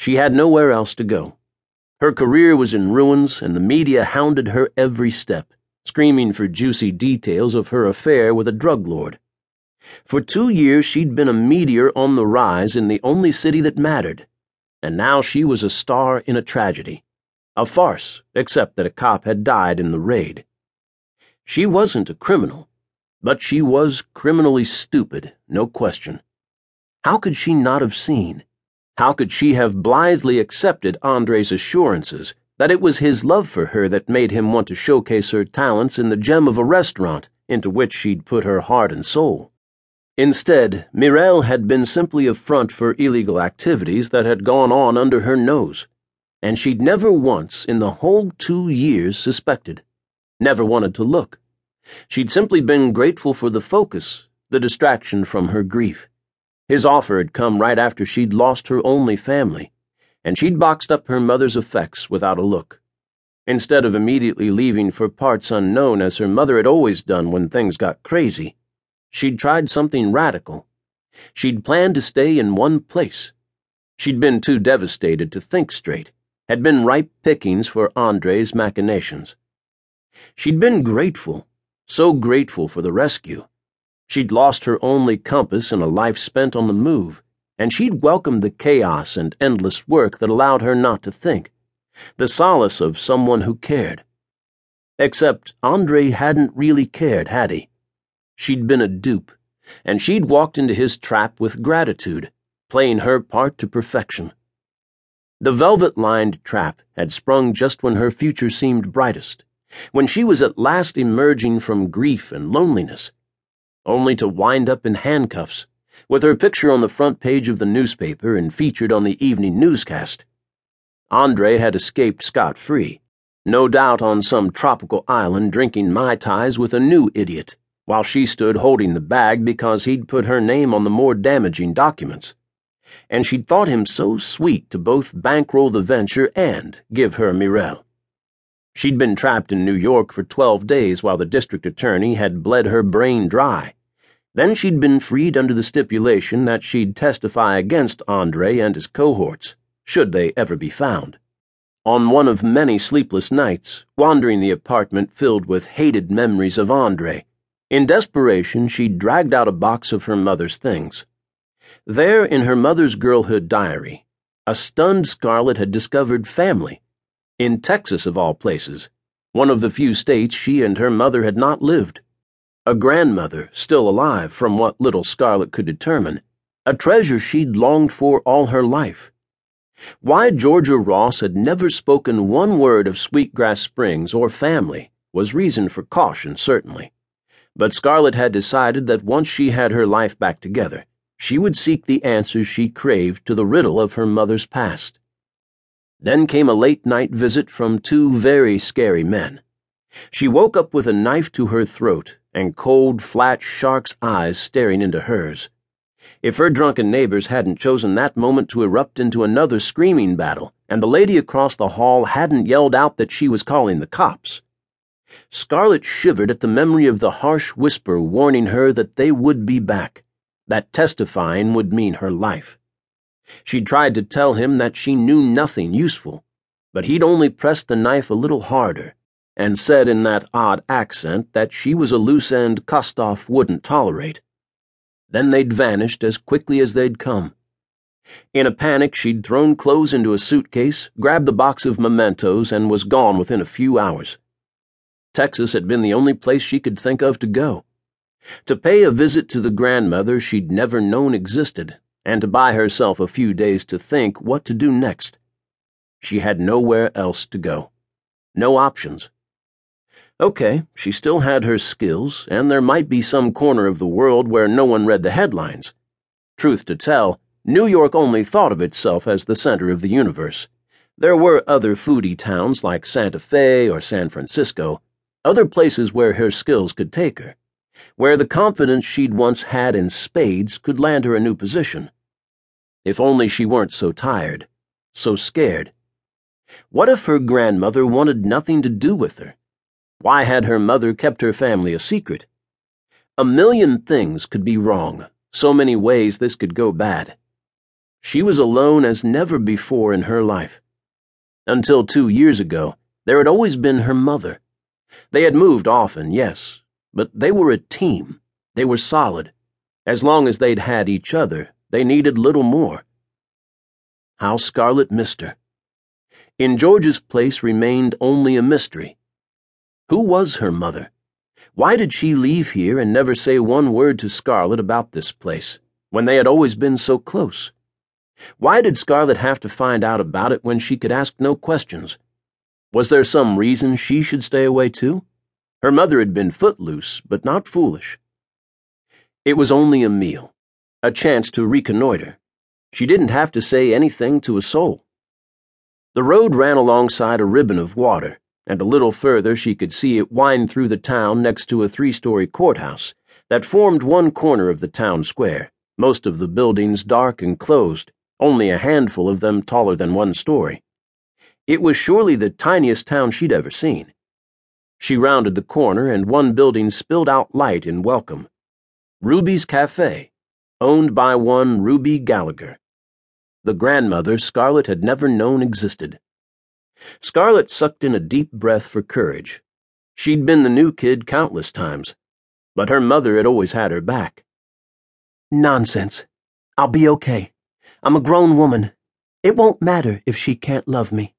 She had nowhere else to go. Her career was in ruins, and the media hounded her every step, screaming for juicy details of her affair with a drug lord. For two years, she'd been a meteor on the rise in the only city that mattered, and now she was a star in a tragedy. A farce, except that a cop had died in the raid. She wasn't a criminal, but she was criminally stupid, no question. How could she not have seen? How could she have blithely accepted Andre's assurances that it was his love for her that made him want to showcase her talents in the gem of a restaurant into which she'd put her heart and soul? Instead, Mirelle had been simply a front for illegal activities that had gone on under her nose, and she'd never once in the whole two years suspected, never wanted to look. She'd simply been grateful for the focus, the distraction from her grief. His offer had come right after she'd lost her only family, and she'd boxed up her mother's effects without a look. Instead of immediately leaving for parts unknown as her mother had always done when things got crazy, she'd tried something radical. She'd planned to stay in one place. She'd been too devastated to think straight, had been ripe pickings for Andre's machinations. She'd been grateful, so grateful for the rescue She'd lost her only compass in a life spent on the move, and she'd welcomed the chaos and endless work that allowed her not to think, the solace of someone who cared. Except Andre hadn't really cared, had he? She'd been a dupe, and she'd walked into his trap with gratitude, playing her part to perfection. The velvet lined trap had sprung just when her future seemed brightest, when she was at last emerging from grief and loneliness only to wind up in handcuffs, with her picture on the front page of the newspaper and featured on the evening newscast. Andre had escaped scot free, no doubt on some tropical island drinking Mai Tais with a new idiot, while she stood holding the bag because he'd put her name on the more damaging documents. And she'd thought him so sweet to both bankroll the venture and give her Mirelle. She'd been trapped in New York for 12 days while the district attorney had bled her brain dry. Then she'd been freed under the stipulation that she'd testify against Andre and his cohorts, should they ever be found. On one of many sleepless nights, wandering the apartment filled with hated memories of Andre, in desperation she'd dragged out a box of her mother's things. There, in her mother's girlhood diary, a stunned Scarlett had discovered family in Texas, of all places, one of the few states she and her mother had not lived. A grandmother, still alive from what little Scarlett could determine, a treasure she'd longed for all her life. Why Georgia Ross had never spoken one word of Sweetgrass Springs or family was reason for caution, certainly. But Scarlett had decided that once she had her life back together, she would seek the answers she craved to the riddle of her mother's past. Then came a late night visit from two very scary men. She woke up with a knife to her throat and cold, flat shark's eyes staring into hers. If her drunken neighbors hadn't chosen that moment to erupt into another screaming battle, and the lady across the hall hadn't yelled out that she was calling the cops. Scarlett shivered at the memory of the harsh whisper warning her that they would be back, that testifying would mean her life. She'd tried to tell him that she knew nothing useful, but he'd only pressed the knife a little harder and said in that odd accent that she was a loose end Kostoff wouldn't tolerate. Then they'd vanished as quickly as they'd come. In a panic, she'd thrown clothes into a suitcase, grabbed the box of mementos, and was gone within a few hours. Texas had been the only place she could think of to go. To pay a visit to the grandmother she'd never known existed and to buy herself a few days to think what to do next. She had nowhere else to go. No options. Okay, she still had her skills, and there might be some corner of the world where no one read the headlines. Truth to tell, New York only thought of itself as the center of the universe. There were other foodie towns like Santa Fe or San Francisco, other places where her skills could take her where the confidence she'd once had in spades could land her a new position. If only she weren't so tired, so scared. What if her grandmother wanted nothing to do with her? Why had her mother kept her family a secret? A million things could be wrong, so many ways this could go bad. She was alone as never before in her life. Until two years ago, there had always been her mother. They had moved often, yes, but they were a team. They were solid. As long as they'd had each other, they needed little more. How Scarlett missed her. In Georgia's place remained only a mystery. Who was her mother? Why did she leave here and never say one word to Scarlett about this place, when they had always been so close? Why did Scarlett have to find out about it when she could ask no questions? Was there some reason she should stay away too? Her mother had been footloose, but not foolish. It was only a meal, a chance to reconnoiter. She didn't have to say anything to a soul. The road ran alongside a ribbon of water, and a little further she could see it wind through the town next to a three story courthouse that formed one corner of the town square, most of the buildings dark and closed, only a handful of them taller than one story. It was surely the tiniest town she'd ever seen. She rounded the corner, and one building spilled out light in welcome Ruby's Cafe, owned by one Ruby Gallagher the grandmother Scarlett had never known existed. Scarlett sucked in a deep breath for courage. She'd been the new kid countless times, but her mother had always had her back. Nonsense. I'll be okay. I'm a grown woman. It won't matter if she can't love me.